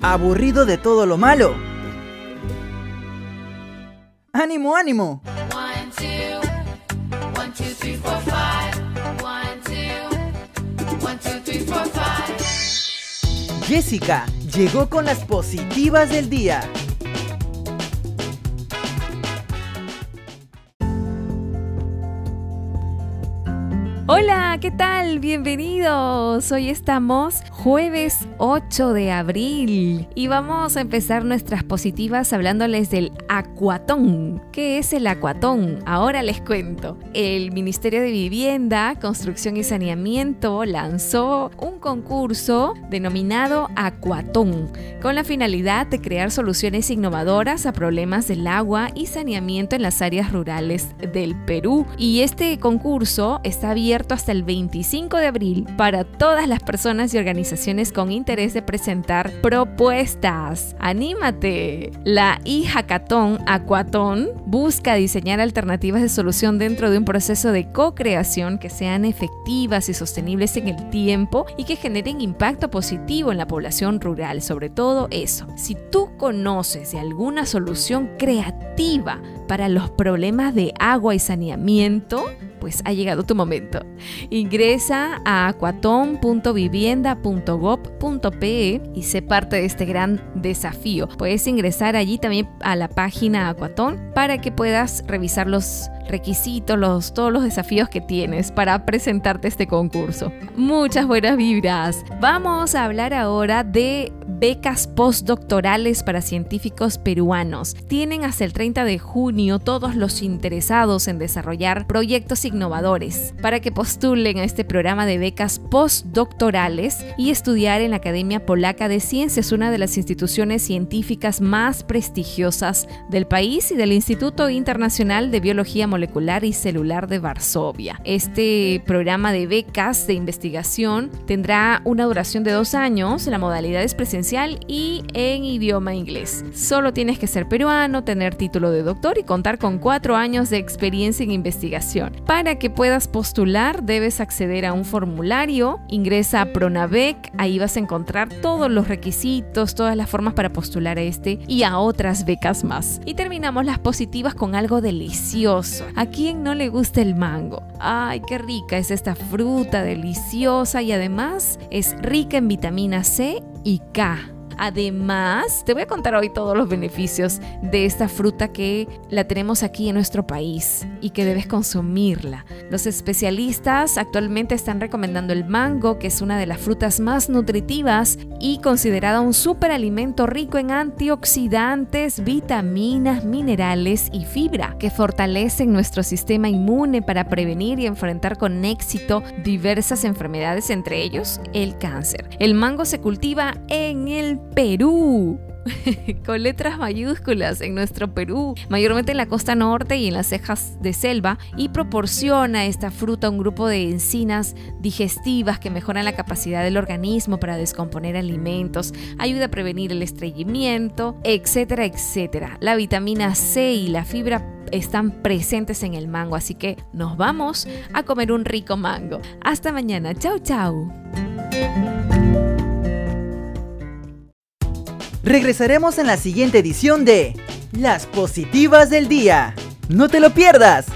¿Aburrido de todo lo malo? ¡Ánimo, ánimo! Jessica llegó con las positivas del día. Hola, ¿qué tal? Bienvenidos. Hoy estamos jueves 8 de abril y vamos a empezar nuestras positivas hablándoles del acuatón. ¿Qué es el acuatón? Ahora les cuento. El Ministerio de Vivienda, Construcción y Saneamiento lanzó un concurso denominado Acuatón con la finalidad de crear soluciones innovadoras a problemas del agua y saneamiento en las áreas rurales del Perú. Y este concurso está abierto hasta el 25 de abril para todas las personas y organizaciones con interés de presentar propuestas. ¡Anímate! La iHackathon Aquatón busca diseñar alternativas de solución dentro de un proceso de co-creación que sean efectivas y sostenibles en el tiempo y que generen impacto positivo en la población rural, sobre todo eso. Si tú conoces de alguna solución creativa para los problemas de agua y saneamiento, pues ha llegado tu momento. Ingresa a acuatón.vivienda.gov.pe y sé parte de este gran desafío. Puedes ingresar allí también a la página Acuatón para que puedas revisar los requisitos, los, todos los desafíos que tienes para presentarte este concurso. Muchas buenas vibras. Vamos a hablar ahora de becas postdoctorales para científicos peruanos. Tienen hasta el 30 de junio todos los interesados en desarrollar proyectos innovadores para que postulen a este programa de becas postdoctorales y estudiar en la Academia Polaca de Ciencias, una de las instituciones científicas más prestigiosas del país y del Instituto Internacional de Biología Molecular y Celular de Varsovia. Este programa de becas de investigación tendrá una duración de dos años, la modalidad es presencial y en idioma inglés. Solo tienes que ser peruano, tener título de doctor y contar con cuatro años de experiencia en investigación. Para que puedas postular debes acceder a un formulario, ingresa a Pronavec, ahí vas a encontrar todos los requisitos, todas las formas para postular a este y a otras becas más. Y terminamos las positivas con algo delicioso. ¿A quién no le gusta el mango? Ay, qué rica es esta fruta deliciosa y además es rica en vitamina C y K. Además, te voy a contar hoy todos los beneficios de esta fruta que la tenemos aquí en nuestro país y que debes consumirla. Los especialistas actualmente están recomendando el mango, que es una de las frutas más nutritivas y considerada un superalimento rico en antioxidantes, vitaminas, minerales y fibra, que fortalecen nuestro sistema inmune para prevenir y enfrentar con éxito diversas enfermedades, entre ellos el cáncer. El mango se cultiva en el Perú. con letras mayúsculas en nuestro Perú, mayormente en la costa norte y en las cejas de selva, y proporciona esta fruta un grupo de encinas digestivas que mejoran la capacidad del organismo para descomponer alimentos, ayuda a prevenir el estreñimiento, etcétera, etcétera. La vitamina C y la fibra están presentes en el mango, así que nos vamos a comer un rico mango. Hasta mañana, chau chau. Regresaremos en la siguiente edición de Las Positivas del Día. No te lo pierdas.